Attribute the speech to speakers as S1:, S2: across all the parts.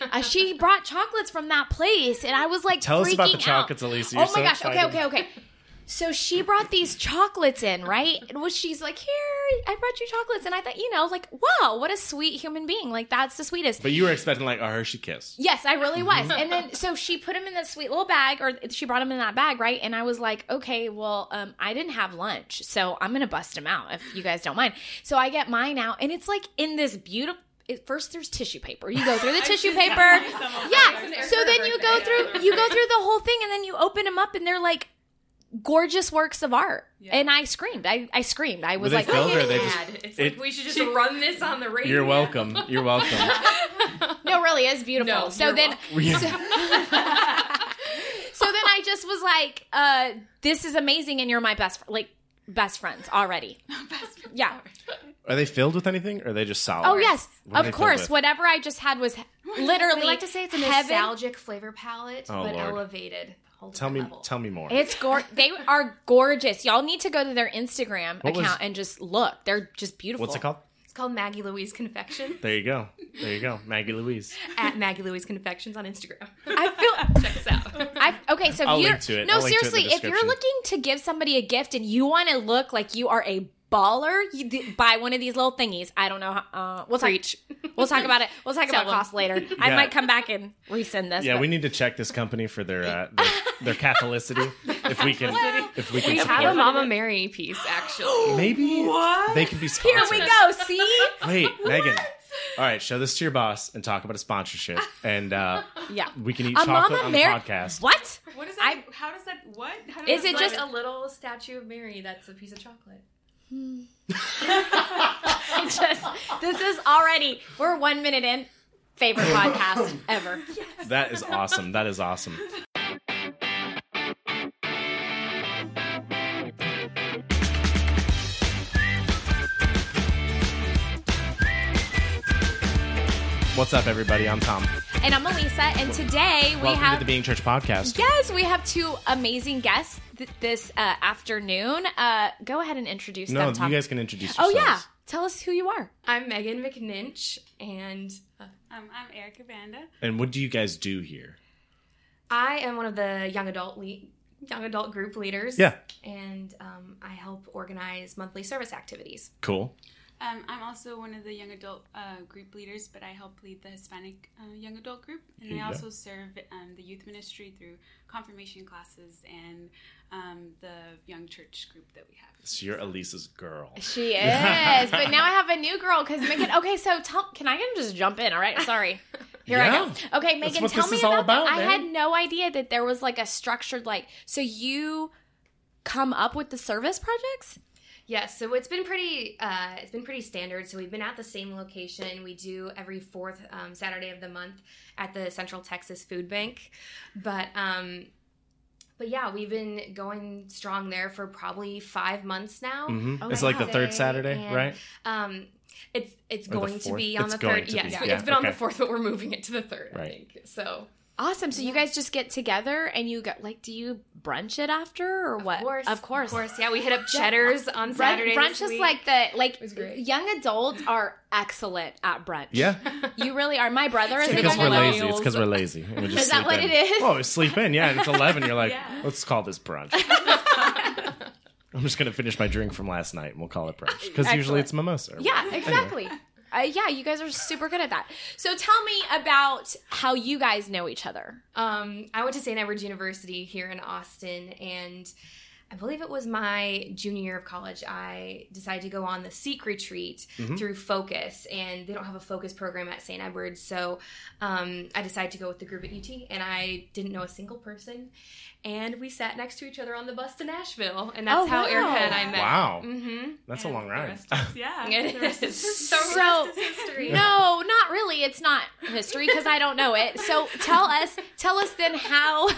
S1: uh, she brought chocolates from that place, and I was like,
S2: Tell us about the
S1: freaking out.
S2: chocolates, Alissa.
S1: Oh my
S2: so
S1: gosh! Okay,
S2: excited.
S1: okay, okay. So she brought these chocolates in, right? And was she's like, "Here, I brought you chocolates," and I thought, you know, like, wow, what a sweet human being! Like that's the sweetest.
S2: But you were expecting like a Hershey kiss.
S1: Yes, I really was. And then so she put him in that sweet little bag, or she brought him in that bag, right? And I was like, okay, well, um, I didn't have lunch, so I'm gonna bust him out if you guys don't mind. So I get mine out, and it's like in this beautiful. It, first, there's tissue paper. You go through the tissue paper. Yeah. So then you go through you go through the whole thing, and then you open them up, and they're like gorgeous works of art. And I screamed. I, I screamed. I was
S2: they
S1: like,
S2: filled or they just-
S3: It's
S2: it-
S3: like we should just run this on the radio.
S2: You're welcome. You're welcome.
S1: no, really, it's beautiful.
S3: No,
S1: so
S3: you're
S1: then,
S3: welcome.
S1: so then I just was like, uh, "This is amazing," and you're my best, friend. like best friends already. Yeah.
S2: Are they filled with anything or are they just solid?
S1: Oh yes,
S2: What are they
S1: of
S2: filled
S1: course.
S2: with?
S1: Whatever I just had was literally.
S3: We like to say it's a
S1: heaven.
S3: nostalgic flavor palette,
S2: Oh,
S3: but
S2: Lord.
S3: elevated. Whole
S2: Tell me
S3: level.
S2: tell me more.
S1: It's gor. They are gorgeous. Y'all need to go to their Instagram
S2: What was-
S1: account and just look. They're just beautiful.
S2: What's it called?
S3: It's called Maggie Louise Confection
S2: There you go. There you go. Maggie Louise.
S3: at Maggie Louise Confections on Instagram.
S1: I feel.
S3: Check us out.
S1: I, okay, so if
S2: I'll
S1: you're
S2: link to it.
S1: no
S2: I'll link to it
S1: seriously, if you're looking to give somebody a gift and you want to look like you are a baller, you d- buy one of these little thingies. I don't know. How, uh, we'll talk. We'll talk about it. We'll talk
S3: Sell
S1: about
S3: them.
S1: cost later. I
S2: Yeah.
S1: might come back and resend this.
S2: Yeah,
S1: but-
S2: we need to check this company for their uh, their, their Catholicity. If we can if we can
S3: We have
S2: support
S3: a Mama Mary piece, actually.
S2: Maybe they could be
S1: Here we go. See?
S2: Wait, Megan. All right, show this to your boss and talk about a sponsorship, and uh,
S1: Yeah.
S2: we can eat
S1: A
S2: chocolate
S1: Mama
S2: on the
S1: Mary.
S2: podcast.
S1: What?
S4: What is that?
S1: I-
S4: how does that? What? How
S1: Is
S4: does
S1: it just-
S3: a little statue of Mary that's a piece of chocolate?
S1: Just this is already. We're one minute in. Favorite podcast ever.
S2: That is awesome. That is awesome. What's up, everybody? I'm Tom.
S1: And I'm Alissa, and today we
S2: Welcome
S1: have
S2: to the Being Church podcast.
S1: Yes, we have two amazing guests th- this uh, afternoon. Uh, go ahead and introduce
S2: No,
S1: them.
S2: you guys can introduce
S1: oh yeah, tell us who you are.
S3: I'm Megan McNinch, and uh,
S4: Um, I'm Erica Banda.
S2: And what do you guys do here?
S3: I am one of the young adult le- young adult group leaders.
S2: Yeah.
S3: and um, I help organize monthly service activities.
S2: Cool.
S4: Um, I'm also one of the young adult uh, group leaders, but I help lead the Hispanic uh, young adult group, and
S2: There
S4: I also serve um, the youth ministry through confirmation classes and um, the young church group that we have.
S2: So you're Alissa's girl.
S1: She is, but now I have a new girl because Megan. Okay, so tell. Can I just jump in? All right, sorry. Here I go. Okay, Megan,
S2: what
S1: tell
S2: this
S1: me
S2: is
S1: about, that.
S2: about,
S1: I had no idea that there was like a structured like. So you come up with the service projects.
S3: Yes, so it's been pretty uh, it's been pretty standard. So we've been at the same location. We do every fourth um, Saturday of the month at the Central Texas Food Bank, but um, but yeah, we've been going strong there for probably five months now.
S2: hmm
S1: Oh,
S2: it's
S1: wow.
S2: like the third Saturday,
S3: and,
S2: right?
S3: Um, it's it's
S2: Or
S3: going to be on
S2: It's
S3: the third.
S2: to
S3: Yes,
S2: be,
S3: it's
S2: yeah,
S3: been on the fourth, but we're moving it to the third. I
S2: Right.
S3: think so.
S1: Awesome. So you guys just get together and you get like, do you brunch it after or what?
S3: Of course,
S1: Of course.
S3: of course. Yeah, we hit up Cheddar's on
S1: Brunch,
S3: Saturday.
S1: brunch
S3: this
S1: is like the like
S3: was great.
S1: young adults are excellent at brunch.
S2: Yeah.
S1: you really are. My brother is
S2: Because we're lazy. It's because we're lazy. We just
S1: Is that what
S2: in.
S1: it is?
S2: Oh, sleep in. Yeah, and it's eleven. You're like,
S4: Yeah.
S2: let's call this brunch. I'm just gonna finish my drink from last night, and we'll call it brunch because usually it's mimosa. or
S1: Yeah, exactly. Uh, yeah, you guys are super good at that. So tell me about how you guys know each other.
S3: Um, I went to St. Edward's University here in Austin, and I believe it was my junior year of college. I decided to go on the Seek retreat through Focus, and they don't have a Focus program at St. Edward's, so um, I decided to go with the group at UT, and I didn't know a single person, and we sat next to each other on the bus to Nashville, and that's
S1: Oh,
S3: how
S1: wow.
S3: Erica and I met.
S2: Wow,
S3: Mm-hmm.
S2: that's a long ride.
S4: rest is- yeah.
S3: It
S4: the rest
S3: is.
S4: is-
S3: So,
S1: So-
S3: rest is history.
S1: No, not really. It's not history because I don't know it. So tell us, tell us then how,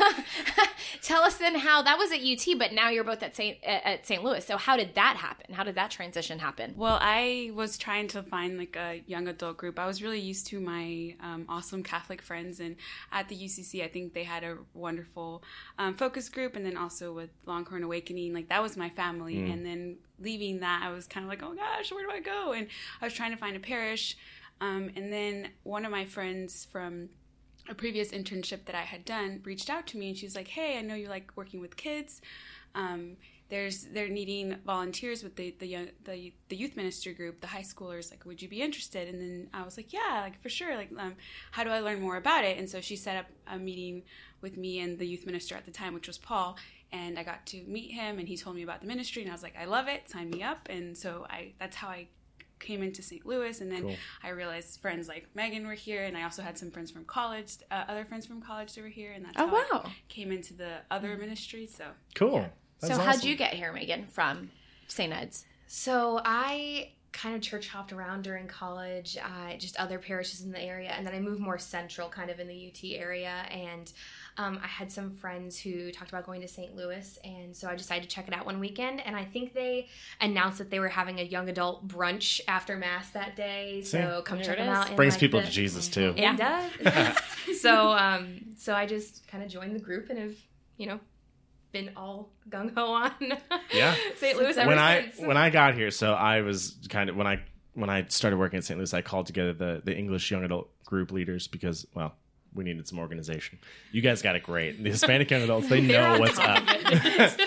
S1: tell us then how that was at UT, but now you're both at St. at St. Louis. So how did that happen? How did that transition happen?
S4: Well, I was trying to find like a young adult group. I was really used to my um, awesome Catholic friends, and at the UCC, I think they had a wonderful um, focus group, and then also with Longhorn Awakening, like that was my family. And then leaving that, I was kind of like, oh gosh, where do I go? And I was trying to find a parish, um, and then one of my friends from a previous internship that I had done reached out to me and she was like, "Hey, I know you like working with kids. Um, there's they're needing volunteers with the the young the, the youth ministry group, the high schoolers. Like, would you be interested?" And then I was like, "Yeah, like for sure. Like, um, how do I learn more about it?" And so she set up a meeting with me and the youth minister at the time, which was Paul. And I got to meet him, and he told me about the ministry, and I was like, "I love it. Sign me up." And so I that's how I came into St. Louis, and then
S2: Cool.
S4: I realized friends like Megan were here, and I also had some friends from college, uh, other friends from college that were here, and that's
S1: Oh,
S4: how I came into the other ministry. So
S2: Cool. That's
S1: so how'd you get here, Megan, from St. Ed's?
S3: So I kind of church hopped around during college, uh, just other parishes in the area, and then I moved more central, kind of in the UT area. And um, I had some friends who talked about going to St. Louis, and so I decided to check it out one weekend. And I think they announced that they were having a young adult brunch after mass that day. So
S2: See?
S3: come
S1: There
S3: check them
S1: is.
S3: out. in,
S2: Brings
S3: like,
S2: people
S3: the-
S2: to Jesus too.
S1: Yeah.
S3: It does. so um, so I just kind of joined the group and have you know been all gung ho on
S2: Yeah.
S3: St. Louis
S2: when I
S3: since.
S2: when I got here, so I was kind of when I when I started working at St. Louis, I called together the the English young adult group leaders because well. We needed some organization. You guys got it great. The Hispanic young adults, they know what's up.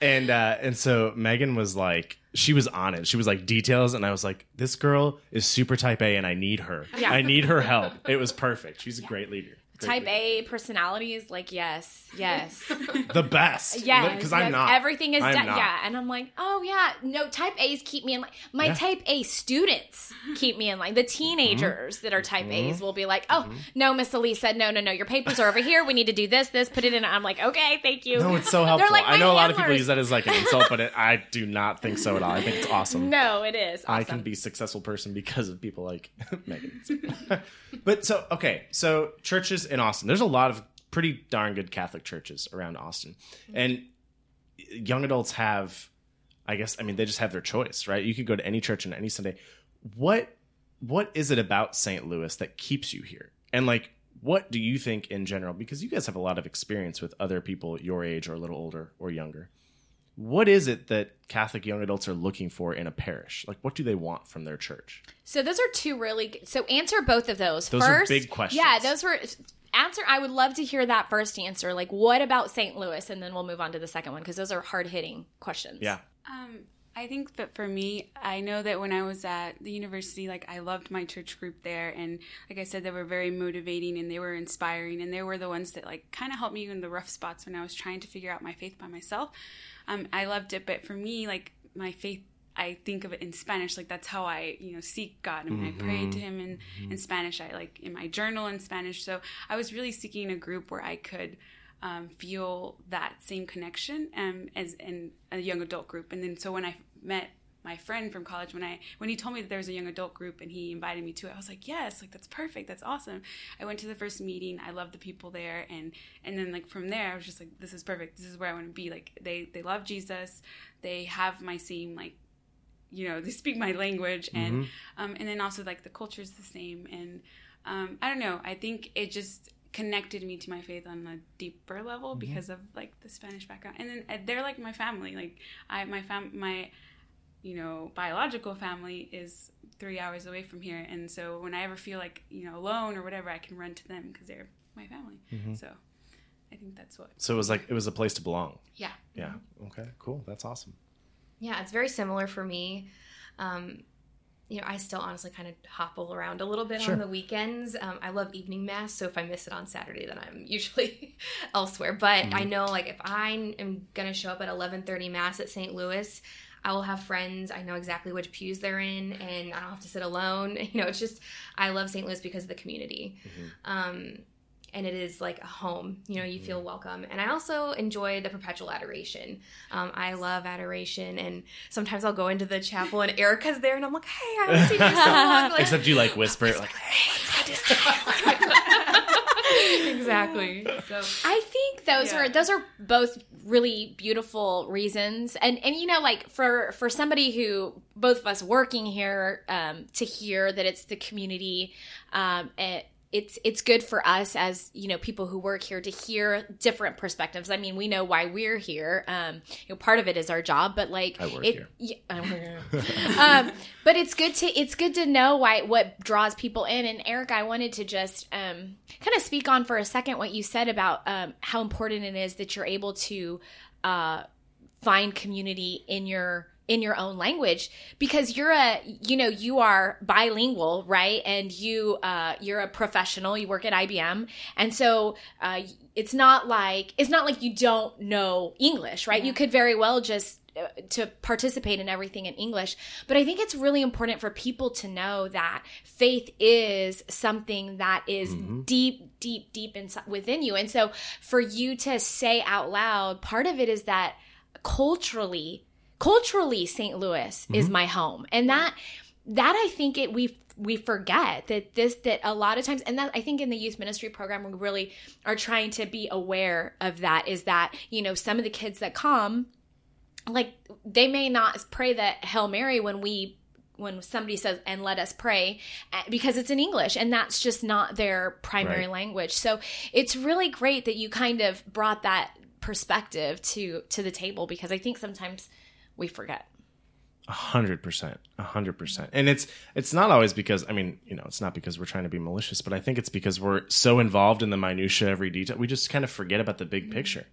S2: and uh, and so Megan was like, she was on it. She was like details, and I was like, this girl is super type A, and I need her.
S1: Yeah.
S2: I need her help. It was perfect. She's a great leader. Great
S1: Type
S2: leader.
S1: A personalities, like yes, yes,
S2: the best.
S1: yes.
S2: because. I'm not.
S1: Everything is
S2: I'm
S1: done.
S2: not.
S1: Yeah, and I'm like, oh yeah, no. Type A's keep me in line. My
S2: Yeah.
S1: Type A students keep me in line. The teenagers that are Type mm-hmm. A's will be like, oh mm-hmm. no, Miss Alissa, no, no, no. Your papers are over here. We need to do this, this. Put it in. I'm like, okay, thank you.
S2: No, it's so helpful.
S1: like
S2: I
S1: my
S2: know a lot of people use that as like an insult, but it, I do not think so at all. I think it's awesome.
S1: No, it is. Awesome.
S2: I can be a successful person because of people like Megan. but so okay, so churches in Austin. There's a lot of pretty darn good Catholic churches around Austin, and young adults have, I guess, I mean, they just have their choice, right? You could go to any church on any Sunday. What what is it about St. Louis that keeps you here? And like, what do you think in general? Because you guys have a lot of experience with other people your age or a little older or younger. What is it that Catholic young adults are looking for in a parish? Like, what do they want from their church?
S1: So those are two really good. So answer both of those.
S2: Those are
S1: first,
S2: big questions.
S1: Yeah, those were answer. I would love to hear that first answer. Like, what about St. Louis, and then we'll move on to the second one because those are hard hitting questions.
S2: Yeah.
S4: Um, I think that for me, I know that when I was at the university, like I loved my church group there, and like I said, they were very motivating and they were inspiring, and they were the ones that like kind of helped me in the rough spots when I was trying to figure out my faith by myself. Um, I loved it, but for me, like my faith. I think of it in Spanish, like that's how I, you know, seek God. and I pray to Him in, in Spanish. I like in my journal in Spanish. So I was really seeking a group where I could um, feel that same connection um, as in a young adult group. And then so when I met my friend from college, when I when he told me that there was a young adult group and he invited me to it, I was like, yes, like that's perfect, that's awesome. I went to the first meeting. I loved the people there, and and then like from there, I was just like, this is perfect. This is where I want to be. Like they they love Jesus. They have my same like you know they speak my language and um, and then also like the culture is the same and um, i don't know i think it just connected me to my faith on a deeper level because of like the spanish background and then uh, they're like my family like i my fam my you know biological family is three hours away from here and so when i ever feel like you know alone or whatever i can run to them because they're my family so i think that's what
S2: So it was like it was a place to belong.
S3: yeah.
S2: Yeah. Okay. Cool. That's awesome.
S3: Yeah, it's very similar for me. Um, you know, I still honestly kind of hopple around a little bit
S2: Sure.
S3: on the weekends. Um, I love evening mass, so if I miss it on Saturday, then I'm usually elsewhere. But I know, like, if I am gonna show up at 11:30 mass at St. Louis, I will have friends. I know exactly which pews they're in, and I don't have to sit alone. You know, it's just I love St. Louis because of the community. Um, and it is like a home. You know, you feel welcome. And I also enjoy the perpetual adoration. Um, I love adoration, and sometimes I'll go into the chapel and Erica's there, and I'm like, "Hey, I haven't seen you in so long." Like,
S2: Except you like whisper it like
S3: exactly. So
S1: I think those
S4: Yeah.
S1: are those are both really beautiful reasons, and and you know, like for for somebody who both of us working here um, to hear that it's the community, um, and it's it's good for us as you know people who work here to hear different perspectives. I mean, we know why we're here. Um, you know, part of it is our job, but like
S2: I work
S1: it,
S2: here.
S1: Yeah, I work here. um, but it's good to it's good to know why what draws people in. And Eric, I wanted to just um, kind of speak on for a second what you said about um, how important it is that you're able to uh, find community in your in your own language because you're a you know you are bilingual right? And you uh you're a professional. You work at IBM and so uh it's not like it's not like you don't know English right? You could very well just uh, to participate in everything in English. But I think it's really important for people to know that faith is something that is deep deep deep inside within you. And so for you to say out loud part of it is that culturally culturally St. Louis is my home. And that that I think it we we forget that this that a lot of times and that I think in the youth ministry program we really are trying to be aware of that is that, you know, some of the kids that come like they may not pray the Hail Mary when we when somebody says and let us pray eh, because it's in English and that's just not their primary
S2: Right.
S1: language. So it's really great that you kind of brought that perspective to to the table because I think sometimes we forget.
S2: A hundred percent, a hundred percent, and it's it's not always because I mean you know it's not because we're trying to be malicious, but I think it's because we're so involved in the minutia, every detail, we just kind of forget about the big
S1: Mm-hmm.
S2: picture.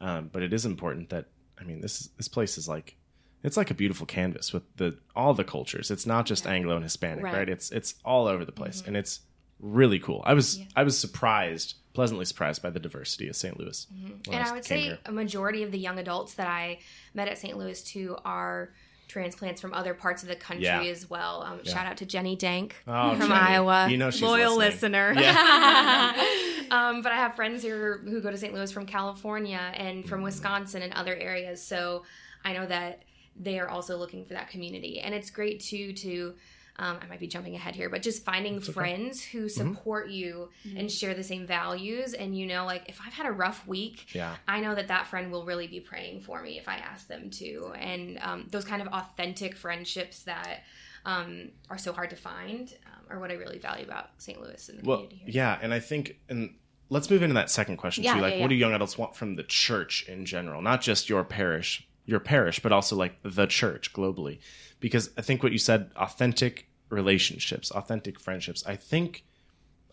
S2: Um, but it is important that I mean this this place is like it's like a beautiful canvas with the all the cultures. It's not just Anglo and Hispanic,
S1: Right. Mm-hmm.
S2: right? It's it's all over the place, and it's really cool. I was I was surprised, pleasantly surprised by the diversity of St. Louis.
S3: Mm-hmm. and I would say
S2: here.
S3: a majority of the young adults that I met at St. Louis too are transplants from other parts of the country
S2: Yeah.
S3: as well. Um, Shout out to Jenny Dank
S2: Oh,
S3: from
S2: Jenny.
S3: Iowa,
S2: You know she's
S3: loyal
S2: listening.
S3: listener. um, but I have friends here who go to St. Louis from California and from Wisconsin and other areas. So I know that they are also looking for that community, and it's great too to. Um, I might be jumping ahead here, but just finding friends who support you and share the same values. And you know, like if I've had a rough week,
S2: Yeah.
S3: I know that that friend will really be praying for me if I ask them to. And um, those kind of authentic friendships that um, are so hard to find um, are what I really value about St. Louis and the
S2: Well,
S3: community here.
S2: yeah, and I think, and let's move into that second question
S1: Yeah,
S2: too. Like,
S1: yeah,
S2: what do young adults want from the church in general? Not just your parish, your parish, but also like the church globally. Because I think what you said, authentic relationships, authentic friendships. I think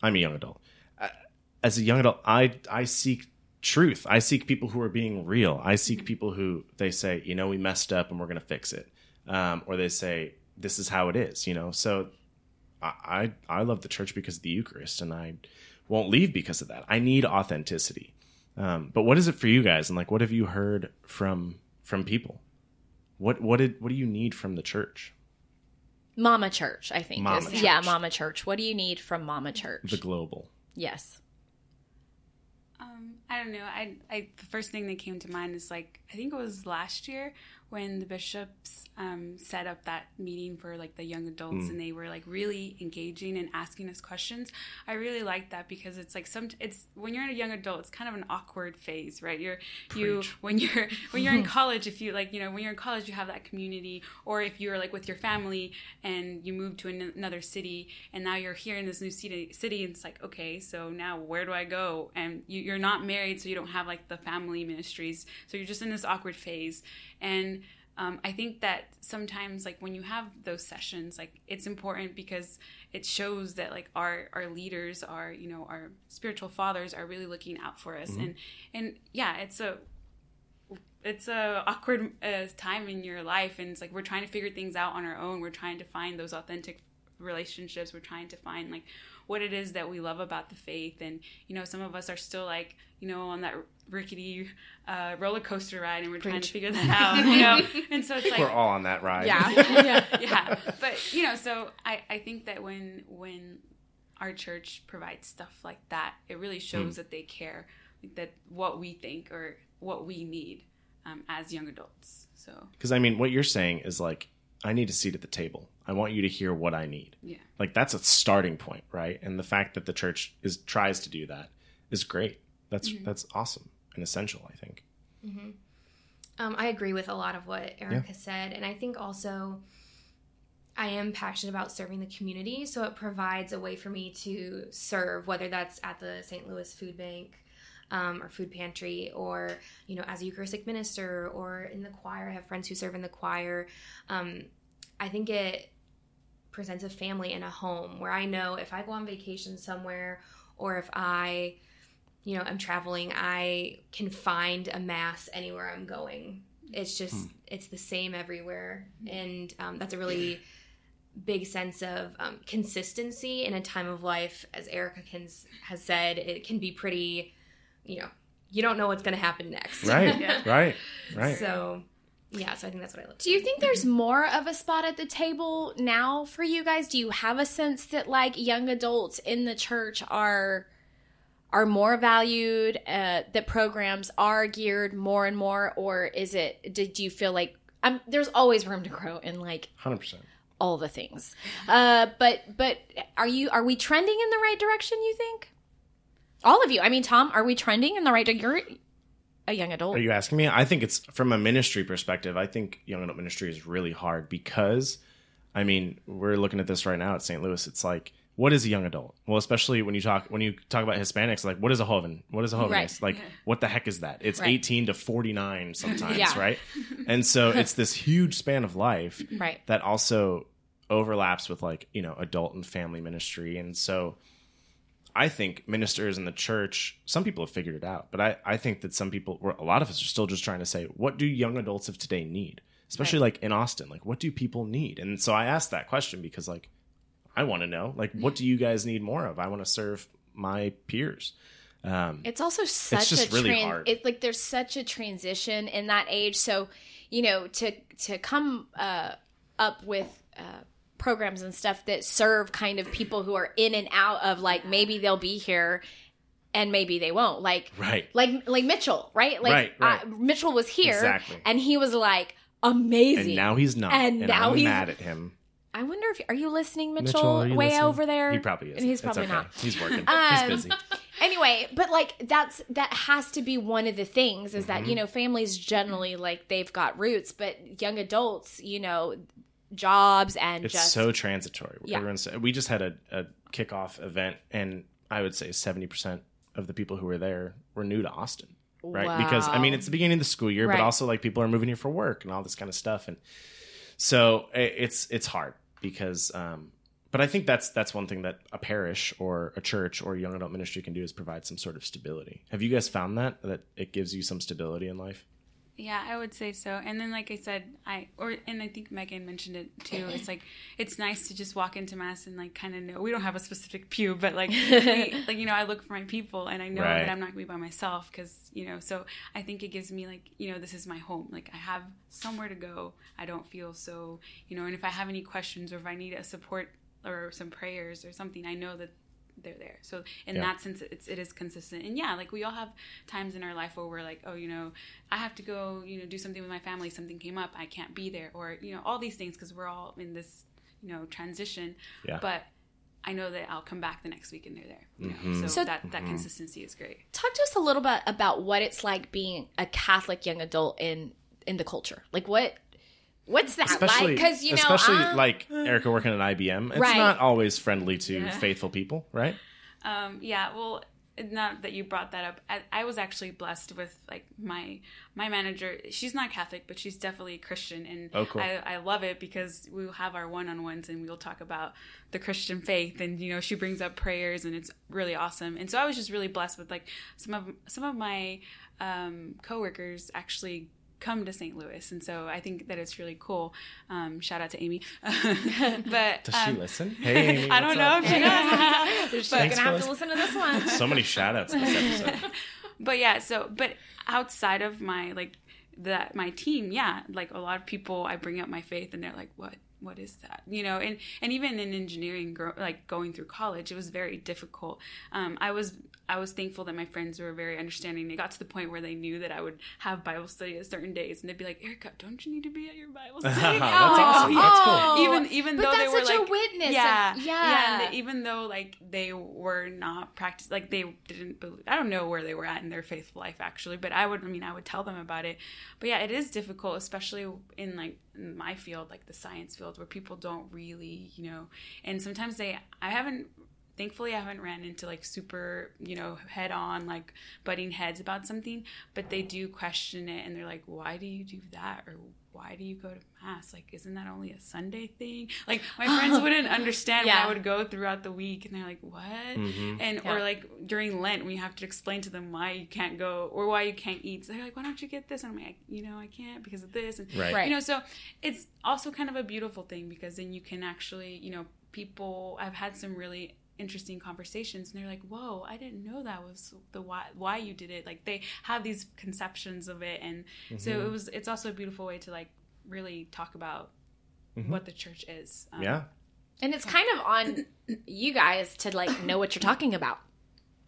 S2: I'm a young adult. As a young adult, I I seek truth. I seek people who are being real. I seek people who they say, you know, we messed up and we're going to fix it, um, or they say this is how it is. You know, so I, I I love the church because of the Eucharist, and I won't leave because of that. I need authenticity. Um, but what is it for you guys? And like, what have you heard from from people? What what did what do you need from the church?
S1: Mama Church, I think.
S2: Mama
S1: is, Yeah, Mama Church. What do you need from Mama Church?
S2: The global.
S1: yes.
S4: Um, I don't know. I, I the first thing that came to mind is like I think it was last year when the bishops um, set up that meeting for like the young adults and they were like really engaging and asking us questions. I really like that because it's like some it's when you're a young adult, it's kind of an awkward phase, right? You're you when you're when you're in college, if you like you know when you're in college, you have that community, or if you're like with your family and you move to an- another city and now you're here in this new city, city and it's like okay, so now where do I go? And you, you're not married, so you don't have like the family ministries, so you're just in this awkward phase, and um, I think that sometimes like when you have those sessions, like it's important because it shows that like our our leaders, our you know our spiritual fathers are really looking out for us, and and yeah, it's a it's a awkward uh, time in your life. And it's like we're trying to figure things out on our own. We're trying to find those authentic relationships. We're trying to find like what it is that we love about the faith. And you know some of us are still like you know on that rickety uh, roller coaster ride and we're trying to figure that out you know and so it's like
S2: We're all on that ride.
S1: Yeah. yeah.
S4: yeah but you know so I, I think that when when our church provides stuff like that it really shows that they care like that what we think or what we need um, as young adults so
S2: Because I mean, what you're saying is like, I need a seat at the table. I want you to hear what I need.
S4: yeah
S2: Like that's a starting point, right? And the fact that the church is tries to do that is great. That's that's awesome and essential. I think.
S3: Um, I agree with a lot of what Erica
S2: Yeah.
S3: said, and I think also I am passionate about serving the community, so it provides a way for me to serve, whether that's at the St. Louis Food Bank um, or food pantry, or you know, as a Eucharistic minister, or in the choir. I have friends who serve in the choir. Um, I think it presents a family and a home where I know if I go on vacation somewhere, or if I, you know, I'm traveling, I can find a mass anywhere I'm going. It's just
S2: Hmm.
S3: it's the same everywhere, and um, that's a really big sense of um, consistency in a time of life. As Erica can, has said, it can be pretty, you know, you don't know what's going to happen next.
S2: Right,
S4: Yeah.
S2: right, right.
S3: So, yeah, so I think that's what I look.
S1: Do you think there's more of a spot at the table now for you guys? Do you have a sense that like young adults in the church are are more valued? Uh, that programs are geared more and more, or is it? Did you feel like um, there's always room to grow in like
S2: Hundred percent.
S1: all the things? Uh, but but are you are we trending in the right direction? You think? All of you. I mean, Tom, are we trending in the right? You're a young adult.
S2: Are you asking me? I think it's from a ministry perspective. I think young adult ministry is really hard because, I mean, we're looking at this right now at St. Louis. It's like, what is a young adult? Well, especially when you talk when you talk about Hispanics, like what is a joven? What is a joven?
S1: Right.
S2: Like, what the heck is that? It's
S1: Right.
S2: eighteen to forty nine sometimes,
S1: Yeah.
S2: right? And so it's this huge span of life
S1: right.
S2: that also overlaps with like you know adult and family ministry and so i think ministers in the church some people have figured it out but i, I think that some people or a lot of us are still just trying to say what do young adults of today need especially like in austin like what do people need and so i asked that question because like i want to know like what do you guys need more of i want to serve my peers um,
S1: It's also such
S2: just
S1: a
S2: really
S1: tran-
S2: hard.
S1: It's like there's such a transition in that age. So, you know, to to come uh, up with uh, programs and stuff that serve kind of people who are in and out of like maybe they'll be here and maybe they won't. Like
S2: right
S1: like like Mitchell, right? Like
S2: Right, right.
S1: Uh, Mitchell was here
S2: Exactly.
S1: and he was like amazing.
S2: and now he's not
S1: And
S2: and,
S1: now
S2: i'm
S1: he's-
S2: mad at him
S1: I wonder if are you listening, Mitchell?
S2: Mitchell, you
S1: way
S2: listening?
S1: over there.
S2: he probably is
S1: he's probably
S2: okay.
S1: not.
S2: he's working
S1: Um,
S2: he's busy
S1: anyway but like that's that has to be one of the things is that you know families generally like they've got roots but young adults you know jobs and
S2: it's
S1: just
S2: so transitory.
S1: Yeah.
S2: Everyone's, we just had a, a kickoff event, and I would say seventy percent of the people who were there were new to Austin, right? Because I mean, it's the beginning of the school year,
S1: Right.
S2: but also like people are moving here for work and all this kind of stuff, and so it's it's hard because. um but I think that's that's one thing that a parish or a church or a young adult ministry can do is provide some sort of stability. Have you guys found that that it gives you some stability in life?
S4: Yeah, I would say so. And then, like I said, I or and I think Megan mentioned it too. It's like it's nice to just walk into mass and like kind of know we don't have a specific pew, but like we, like you know I look for my people and I know
S2: Right.
S4: that I'm not gonna be by myself because you know. So I think it gives me like you know this is my home. Like I have somewhere to go. I don't feel so you know. And if I have any questions or if I need a support or some prayers or something, I know that they're there. So in
S2: Yeah.
S4: that sense, it's it is consistent. And yeah, like we all have times in our life where we're like, oh, you know, I have to go, you know, do something with my family. Something came up, I can't be there, or you know, all these things because we're all in this, you know, transition.
S2: Yeah.
S4: But I know that I'll come back the next week and they're there. You know?
S2: Mhm.
S4: So,
S1: So-
S4: that that consistency is great.
S1: talk to us a little bit about what it's like being a catholic young adult in in the culture like what what's that
S2: especially
S1: like because you know
S2: especially
S1: uh,
S2: like Erica working at IBM, it's
S1: Right.
S2: not always friendly to
S3: Yeah.
S2: faithful people, right?
S4: Um, yeah, well, not that you brought that up. I, I was actually blessed with like my my manager. She's not Catholic, but she's definitely a Christian, and
S2: Oh, cool.
S4: I, I love it because we'll have our one on ones and we'll talk about the Christian faith, and you know she brings up prayers, and it's really awesome. And so I was just really blessed with like some of some of my um, coworkers actually come to St. Louis, and so I think that it's really cool. Um, shout out to Amy, but
S2: Does she
S4: um,
S2: listen? Hey, Amy,
S4: I don't know
S2: what's
S4: if she
S1: She's
S4: does.
S1: gonna
S2: Thanks
S1: have
S2: for
S1: to listen to this one?
S2: So many shout outs this episode.
S4: but yeah so but outside of my like that my team yeah like a lot of people i bring up my faith and they're like what what is that you know and and even in engineering gro- like going through college it was very difficult um, i was i was thankful that my friends were very understanding they got to the point where they knew that i would have bible study at certain days and they'd be like erica don't you need to be at your bible study
S2: That's
S1: Oh,
S2: awesome. That's cool.
S1: oh.
S4: even even
S1: But
S4: though
S1: that's
S4: they were
S1: such a
S4: like
S1: witness.
S4: yeah
S1: Like,
S4: yeah
S1: yeah.
S4: and even though like they were not practice like they didn't believe i don't know where they were at in their faithful life actually but i would i mean i would tell them about it but yeah it is difficult especially in like in my field, like the science field, where people don't really, you know, and sometimes they, I haven't, thankfully, I haven't ran into like super, you know, head on, like butting heads about something, but they do question it and they're like, why do you do that? Or why do you go to mass? Like, isn't that only a Sunday thing? Like, my friends wouldn't understand
S1: Yeah.
S4: when I would go throughout the week and they're like, what?
S2: Mhm.
S4: And,
S1: Yeah.
S4: or like during Lent, we have to explain to them why you can't go or why you can't eat. So they're like, why don't you get this? And I'm like, you know, I can't because of this. And,
S2: Right.
S1: Right.
S4: you know, so it's also kind of a beautiful thing because then you can actually, you know, people, I've had some really interesting conversations and they're like whoa i didn't know that was the why why you did it like they have these conceptions of it and so
S2: Mm-hmm.
S4: it was it's also a beautiful way to like really talk about
S2: Mhm.
S4: what the church is Um,
S2: Yeah.
S1: And it's kind of on you guys to like know what you're talking about.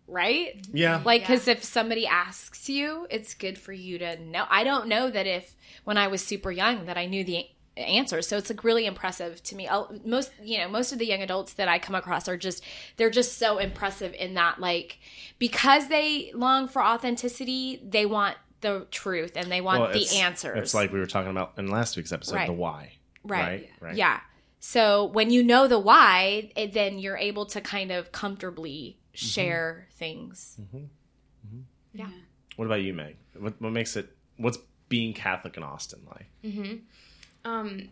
S1: Right?
S2: Yeah.
S1: Like,
S3: Yeah.
S1: because if somebody asks you, it's good for you to know. I don't know that if when I was super young that I knew the a- answers. So it's like really impressive to me. I'll, most, you know, most of the young adults that I come across are just they're just so impressive in that like because they long for authenticity, they want the truth and they want
S2: Well,
S1: the
S2: it's-
S1: answers.
S2: It's like we were talking about in last week's episode,
S1: Right.
S2: the why.
S1: Right.
S2: Right. Right.
S1: Yeah. So when you know the why, it, then you're able to kind of comfortably
S2: Mm-hmm.
S1: share things. Mm-hmm. Mm-hmm.
S4: yeah
S2: What about you, Meg? What, what makes it? What's being Catholic in Austin like? Mm-hmm.
S3: Um,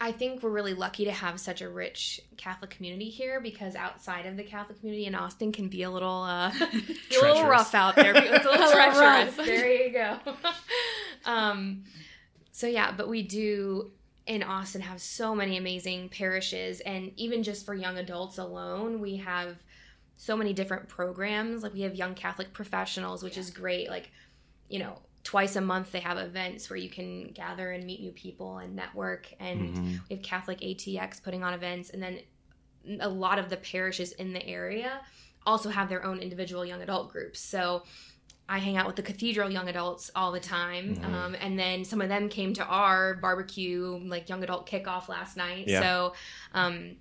S3: I think we're really lucky to have such a rich Catholic community here because outside of the Catholic community in Austin can be a little uh, a little rough out there. It's a little treacherous.
S1: rough.
S3: There you go. um, so yeah, but we do in Austin have so many amazing parishes, and even just for young adults alone, we have so many different programs. Like we have young Catholic professionals, which is great. Like you know twice a month they have events where you can gather and meet new people and network and
S2: Mhm.
S3: we have catholic atx putting on events and then a lot of the parishes in the area also have their own individual young adult groups so i hang out with the cathedral young adults all the time
S2: Mhm.
S3: um, and then some of them came to our barbecue like young adult kickoff last night
S2: Yeah.
S3: so um,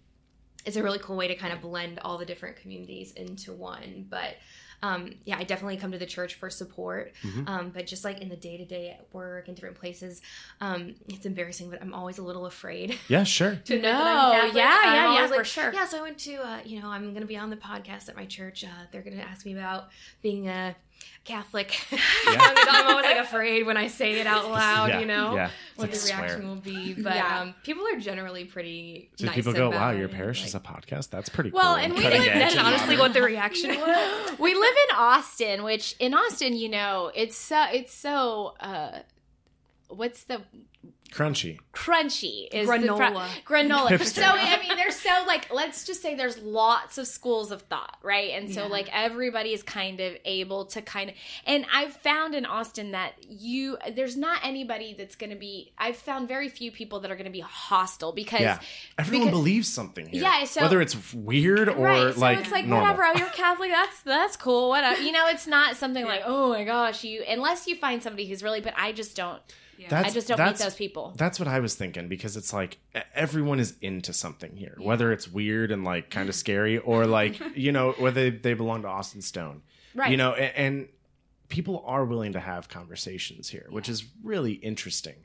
S3: it's a really cool way to kind of blend all the different communities into one but um, yeah, I definitely come to the church for support.
S2: Mhm.
S3: Um, but just like in the day to day at work and different places, um, it's embarrassing, but I'm always a little afraid.
S2: Yeah. Sure.
S3: to admit that
S1: No,
S3: I'm
S1: yeah,
S3: I'm
S1: yeah, yeah,
S3: always
S1: for
S3: like,
S1: sure.
S3: Yeah, so I went to, uh, you know, I'm going to be on the podcast at my church. Uh, they're going to ask me about being a Catholic. I'm always like afraid when I say it out loud,
S2: Yeah,
S3: you know,
S2: yeah.
S3: what
S2: It's
S3: the reaction
S2: swear.
S3: will be. But
S1: Yeah.
S3: um, people are generally pretty
S2: So
S3: nice
S2: people go,
S3: about
S2: "Wow, your
S3: and,
S2: parish
S3: like-
S2: is a podcast. That's pretty
S1: Well,
S2: cool."
S1: and we
S2: cutting
S1: live-
S2: edge
S3: That's honestly
S2: modern."
S3: what the reaction was.
S1: we live in Austin, which in Austin, you know, it's so it's so uh what's the
S2: crunchy.
S1: crunchy is the
S3: Granola.
S1: pro- granola.
S2: Hipster.
S1: So I mean, there's so like let's just say there's lots of schools of thought, right? And so
S4: Yeah.
S1: like everybody is kind of able to kind of and I've found in Austin that you there's not anybody that's going to be I've found very few people that are going to be hostile because
S2: Yeah. Everyone
S1: because-
S2: believes something here.
S1: Yeah, so-
S2: whether it's weird or
S1: right, so
S2: like
S1: it's like
S2: normal.
S1: whatever. Oh, you're Catholic. That's that's cool. Whatever. You know, it's not something like oh my gosh, you unless you find somebody who's really. But I just don't.
S4: yeah
S2: That's,
S1: I just don't meet those people.
S2: That's what I was thinking because it's like everyone is into something here, whether it's weird and like kind of scary or like you know whether they belong to Austin Stone,
S1: Right.
S2: You know, and, and people are willing to have conversations here, which is really interesting.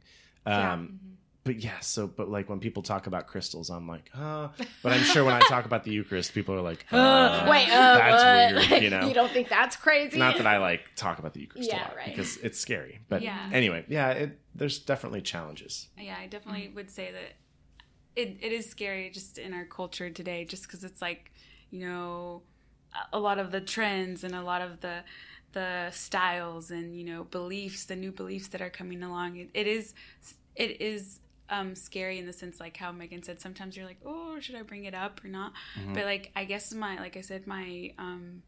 S2: Um,
S1: Yeah.
S2: But yeah, so but like when people talk about crystals, I'm like, huh. But I'm sure when I talk about the Eucharist, people are like, uh,
S1: Wait, uh,
S2: that's
S1: what?
S2: weird, you know.
S1: you don't think that's crazy?
S2: Not that I like talk about the Eucharist a lot
S1: right.
S2: because it's scary. But
S4: Yeah.
S2: anyway, yeah, it, there's definitely challenges.
S4: yeah i definitely would say that it, it is scary just in our culture today just because it's like you know a- a lot of the trends and a lot of the the styles and you know beliefs the new beliefs that are coming along it, it is it is um, scary in the sense like how megan said sometimes you're like oh should i bring it up or not? But like i guess my like i said my um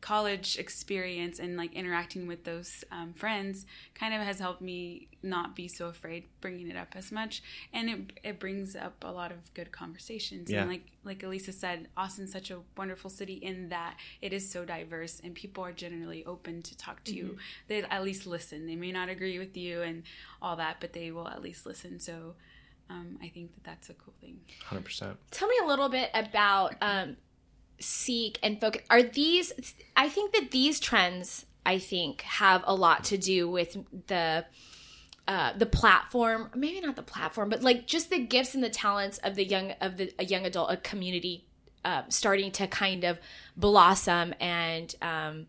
S4: college experience and like interacting with those um, friends kind of has helped me not be so afraid bringing it up as much. And it, it brings up a lot of good conversations.
S2: Yeah.
S4: and like like Alissa said austin's such a wonderful city in that it is so diverse and people are generally open to talk to you. They at least listen. They may not agree with you and all that but they will at least listen. So um, i think that that's a cool thing.
S2: 100%.
S1: Tell me a little bit about um, seek and focus. Are these? I think that these trends, I think, have a lot to do with the uh, the platform, maybe not the platform, but like just the gifts and the talents of the young of the a young adult a community uh, starting to kind of blossom and um,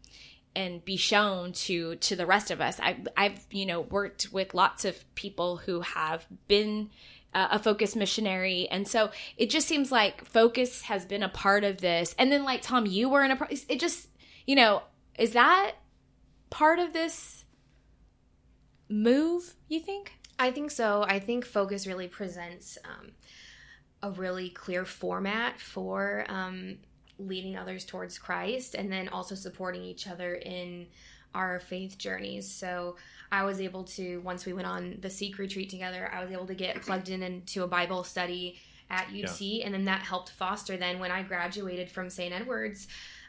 S1: and be shown to to the rest of us. I've I've you know worked with lots of people who have been uh, a focus missionary. And so it just seems like focus has been a part of this. And then like tom you were in a pro- it just you know is that part of this move you think?
S3: I think so. I think Focus really presents um, a really clear format for um, leading others towards Christ and then also supporting each other in our faith journeys. So I was able to, once we went on the Seek retreat together, I was able to get plugged in into a Bible study at UT. And then that helped foster then when I graduated from St. Edward's,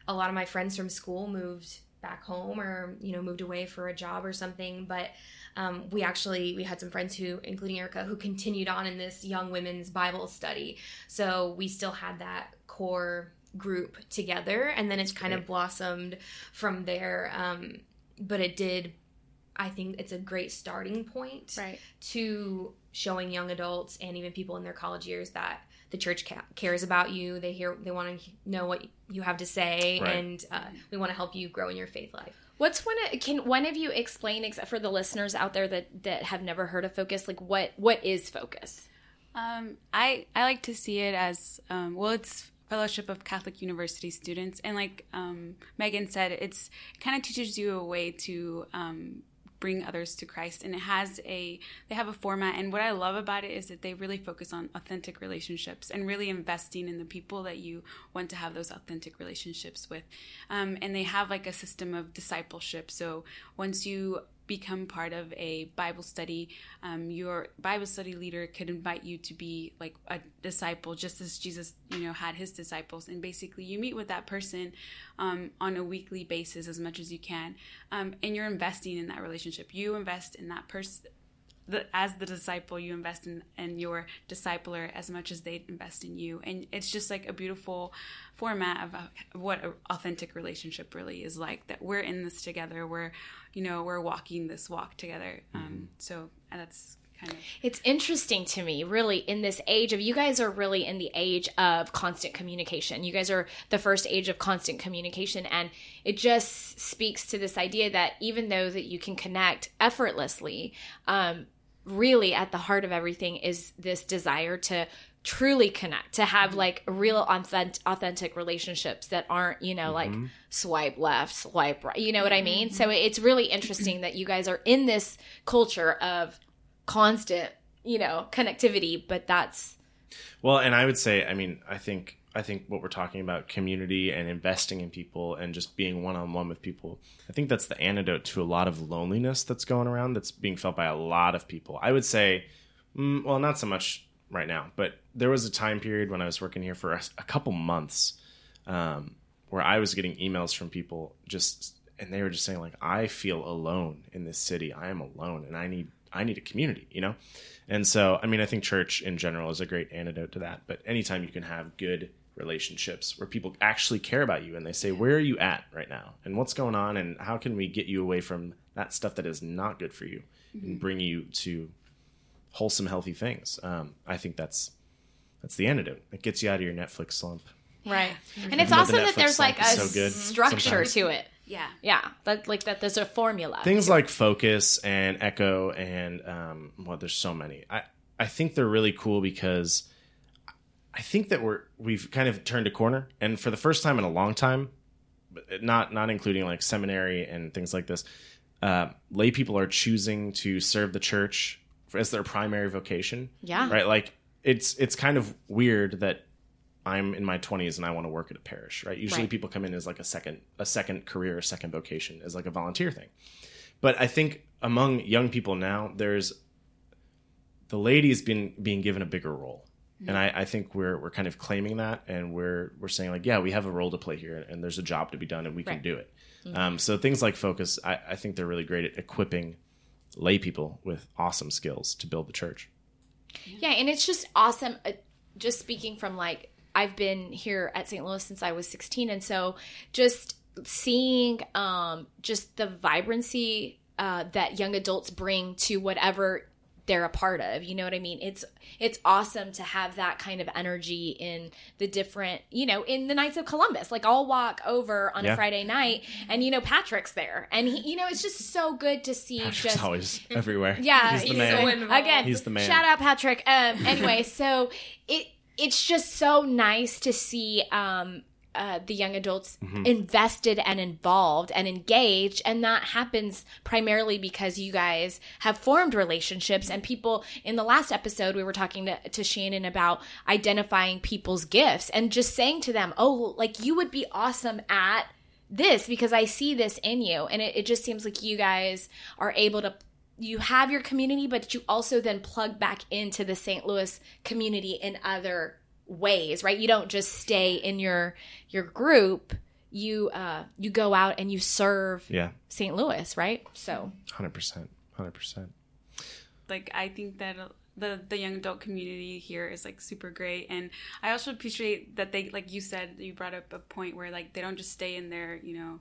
S3: a lot of my friends from school moved back home or, you know, moved away for a job or something. But um, we actually we had some friends who including erica who continued on in this young women's bible study so we still had that core group together and then it's kind of blossomed from there um, but it did i think it's a great starting point
S1: right
S3: to showing young adults and even people in their college years that the church ca- cares about you they hear they want to know what you have to say
S2: Right.
S3: and uh, we want to help you grow in your faith life
S1: What's one? Of, can one of you explain, except for the listeners out there that that have never heard of focus, like what what is focus?
S4: Um, I I like to see it as um, well. It's Fellowship of Catholic University Students, and like um, Megan said, it's kind of teaches you a way to um, bring others to Christ, and it has a they have a format. And what I love about it is that they really focus on authentic relationships and really investing in the people that you want to have those authentic relationships with. Um, and they have like a system of discipleship. So once you become part of a Bible study, um, your Bible study leader could invite you to be like a disciple, just as Jesus, you know, had his disciples. And basically, you meet with that person um, on a weekly basis as much as you can, um, and you're investing in that relationship. You invest in that person. The, as the disciple, you invest in, in your discipler as much as they invest in you, and it's just like a beautiful format of, uh, what an authentic relationship really is like. That we're in this together. We're, you know, we're walking this walk together. Um, so that's kind of
S1: It's interesting to me, really, in this age of you guys are really in the age of constant communication. You guys are the first age of constant communication, and it just speaks to this idea that even though that you can connect effortlessly, um, really at the heart of everything is this desire to truly connect to have mm-hmm. like real authentic, authentic relationships that aren't you know like mm-hmm. swipe left swipe right you know what i mm-hmm. mean? So it's really interesting that you guys are in this culture of constant you know connectivity but that's
S2: Well, and I would say, I mean, I think I think what we're talking about community and investing in people and just being one on one with people. I think that's the antidote to a lot of loneliness that's going around that's being felt by a lot of people. I would say, mm, well, not so much right now, but there was a time period when I was working here for a, a couple months um, where I was getting emails from people just and they were just saying like I feel alone in this city. I am alone and I need I need a community, you know? And so I mean I think church in general is a great antidote to that. But anytime you can have good relationships where people actually care about you and they say, Where are you at right now? And what's going on and how can we get you away from that stuff that is not good for you and bring you to wholesome, healthy things. Um, I think that's that's the antidote. It gets you out of your Netflix slump.
S1: right and it's
S2: though the
S1: that there's like a
S2: so good
S1: structure
S2: sometimes.
S1: to it
S4: yeah.
S1: yeah that like that there's a formula
S2: things like focus and echo and um, well there's so many i i think they're really cool because i think that we're we've kind of turned a corner and for the first time in a long time not not including like seminary and things like this uh, lay people are choosing to serve the church as their primary vocation
S1: Yeah.
S2: right like it's it's kind of weird that I'm in my 20s and I want to work at a parish, right? Usually
S1: Right.
S2: people come in as like a second a second career, a second vocation, as like a volunteer thing. But I think among young people now, there's the laity's been being given a bigger role. And I, I think we're we're kind of claiming that and we're we're saying like, yeah, we have a role to play here and there's a job to be done and we can do it. Um, so things like focus, I, I think they're really great at equipping lay people with awesome skills to build the church.
S1: Yeah, and it's just awesome. Uh, just speaking from like, I've been here at St. Louis since I was 16, and so just seeing um, just the vibrancy uh, that young adults bring to whatever they're a part of you know what i mean it's it's awesome to have that kind of energy in the different you know in the knights of columbus like i'll walk over on
S2: Yeah.
S1: a friday night and you know patrick's there and he you know it's just so good to see
S2: Patrick's
S1: just
S2: always everywhere.
S1: yeah,
S2: he's the man.
S3: so.
S1: Again,
S2: He's the man.
S1: Shout out Patrick. Um, anyway, so it it's just so nice to see um, uh, the young adults
S2: Mm-hmm.
S1: invested and involved and engaged, and that happens primarily because you guys have formed relationships and people. In the last episode, we were talking to, to Shannon about identifying people's gifts and just saying to them, "Oh, like you would be awesome at." this because I see this in you. And it, it just seems like you guys are able to, you have your community, but you also then plug back into the St. Louis community in other ways, right? You don't just stay in your, your group. You, uh, you go out and you serve
S2: Yeah,
S1: St. Louis, right? So,
S2: hundred percent, hundred percent.
S4: like I think that the the young adult community here is like super great, and I also appreciate that they like you said you brought up a point where like they don't just stay in their you know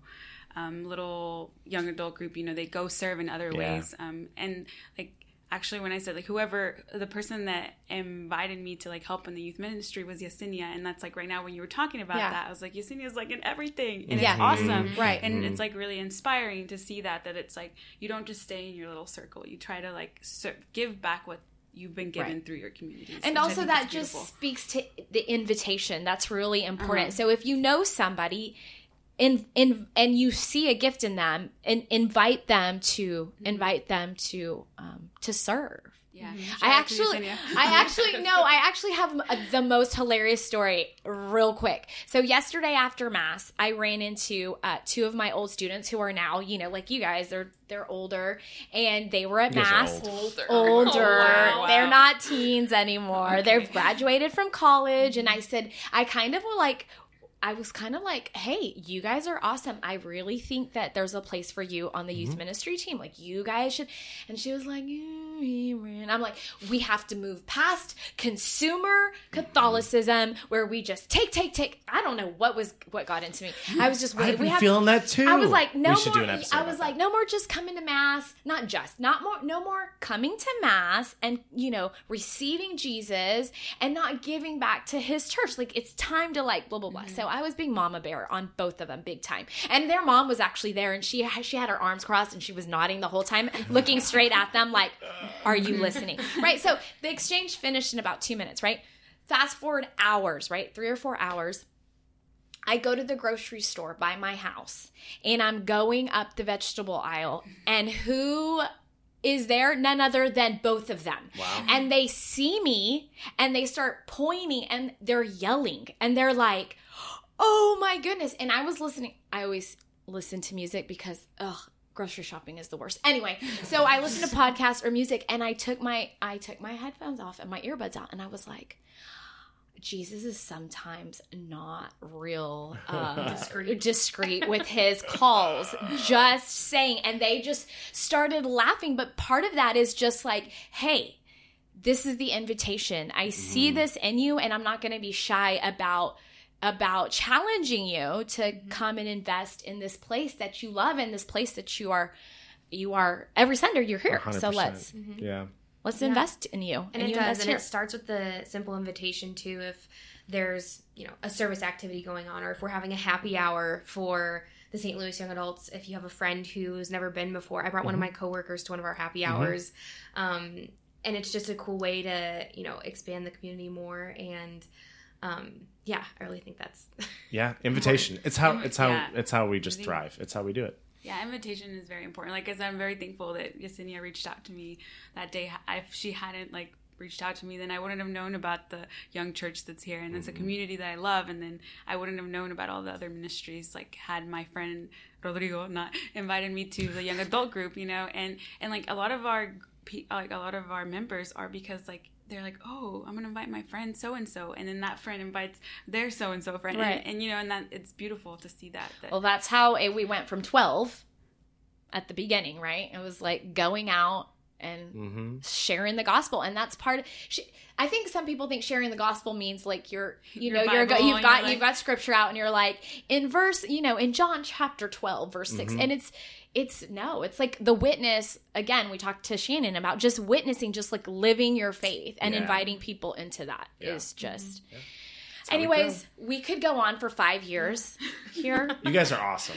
S4: um, little young adult group. You know they go serve in other
S2: Yeah.
S4: ways, um, and like actually when I said like whoever the person that invited me to like help in the youth ministry was Yesenia, and that's like right now when you were talking about
S1: Yeah.
S4: that, I was like Yesenia's like in everything, and
S1: Yeah.
S4: it's awesome, mm-hmm.
S1: Right.
S4: And it's mm-hmm. like really inspiring to see that that it's like you don't just stay in your little circle, you try to like ser- give back what you've been given
S1: Right.
S4: through your communities,
S1: and also that just speaks to the invitation that's really important
S4: Uh-huh.
S1: so if you know somebody in, in and you see a gift in them and invite them to
S4: Mm-hmm.
S1: invite them to um, to serve
S4: yeah.
S1: I actually, I actually no, I actually have a, the most hilarious story. Real quick. So yesterday after mass, I ran into uh, two of my old students who are now, you know, like you guys, they're they're older, and they were at
S2: You guys are
S1: mass.
S2: old.
S1: Older,
S4: Oh, wow.
S1: they're not teens anymore. They've graduated from college, and I said, I kind of were like. I was kind of like, hey, you guys are awesome. I really think that there's a place for you on the youth ministry team. Like, you guys should. And she was like, "Mm, and I'm like, we have to move past consumer Catholicism where we just take, take, take. I don't know what was what got into me. I was just
S2: I've
S1: we
S2: been
S1: have
S2: feeling that too.
S1: I was like, no
S2: we
S1: more.
S2: do an.
S1: I
S2: about
S1: was
S2: that.
S1: like, no more just coming to mass. Not just, not more, no more coming to mass and you know receiving Jesus and not giving back to His church. Like it's time to like blah blah blah. Mm-hmm. So I was being mama bear on both of them big time. And their mom was actually there, and she she had her arms crossed and she was nodding the whole time, looking straight at them like, "Are you listening?" Right. So the exchange finished in about two minutes. Right. Fast forward hours. Right, three or four hours. I go to the grocery store by my house and I'm going up the vegetable aisle, and who is there? None other than both of them.
S2: Wow.
S1: And they see me and they start pointing and they're yelling and they're like, oh my goodness. And I was listening. I always listen to music because, ugh. Grocery shopping is the worst. Anyway, so I listened to podcasts or music, and I took my I took my headphones off and my earbuds out, and I was like, Jesus is sometimes not real uh, discreet. with his calls. Just saying. And they just started laughing. But part of that is just like, hey, this is the invitation. I see this in you, and I'm not going to be shy about about challenging you to mm-hmm. come and invest in this place that you love and this place that you are you are every Sunday you're here. So
S2: 100%. Mm-hmm.
S1: let's
S2: yeah.
S1: let's invest in you.
S3: and,
S1: you
S3: it does and
S1: here.
S3: it starts with the simple invitation too if there's you know a service activity going on or if we're having a happy hour for the st louis young adults if you have a friend who's never been before i brought one of mm-hmm. my coworkers to one of our happy hours um, and it's just a cool way to you know expand the community more and um, yeah i really think that's
S2: Yeah, invitation. It's how it's how
S4: Yeah.
S2: it's how we just thrive. It's how we do it.
S4: Yeah, invitation is very important. Like, as I'm very thankful that Yesenia reached out to me that day. If she hadn't like reached out to me, then I wouldn't have known about the young church that's here, and it's a community that I love. And then I wouldn't have known about all the other ministries. Like, had my friend Rodrigo not invited me to the young adult group, you know, and and like a lot of our pe- like a lot of our members are because like they're like, oh, I'm gonna invite my friend so and so, and then that friend invites their so and so friend,
S1: Right.
S4: and, and you know, and that it's beautiful to see that. that
S1: Well, that's how it, we went from 12 at the beginning, right? It was like going out and
S2: Mm-hmm.
S1: sharing the gospel and that's part of sh- i think some people think sharing the gospel means like you're you
S4: Your
S1: know you're go, you've got
S4: you're like-
S1: you've got scripture out and you're like in verse you know in john chapter 12 verse 6
S2: Mm-hmm.
S1: and it's it's no it's like the witness again we talked to shannon about just witnessing just like living your faith and
S2: Yeah.
S1: inviting people into that is mm-hmm.
S2: Yeah.
S1: just
S2: how we
S1: anyways we could go on for five years here
S2: You guys are awesome.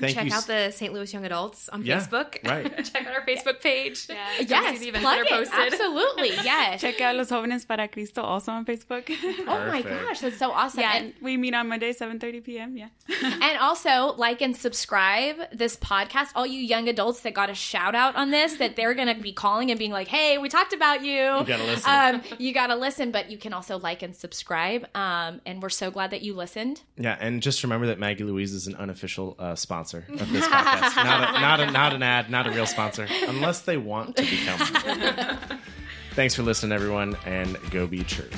S2: Thank
S3: Check
S2: you.
S3: out the St. Louis Young Adults on
S2: Yeah,
S3: Facebook.
S2: right.
S3: Check out our Facebook page.
S4: Yeah.
S1: Yes plug it
S3: posted.
S1: absolutely yes
S4: Check out Los Jóvenes para Cristo also on Facebook.
S1: oh my gosh that's so awesome
S4: yeah,
S1: And-
S4: and we meet on Monday, 7.30 p.m. Yeah.
S1: and also like and subscribe this podcast all you young adults that got a shout out on this that they're gonna be calling and being like hey we talked about you
S2: You gotta listen.
S1: um, you gotta listen but you can also like and subscribe um, and we're so glad that you listened
S2: Yeah, and just remember that Maggie Louise is an unofficial uh, sponsor of this podcast. not, a, not, a, not an ad, not a real sponsor, unless they want to become. Thanks for listening, everyone, and go be church.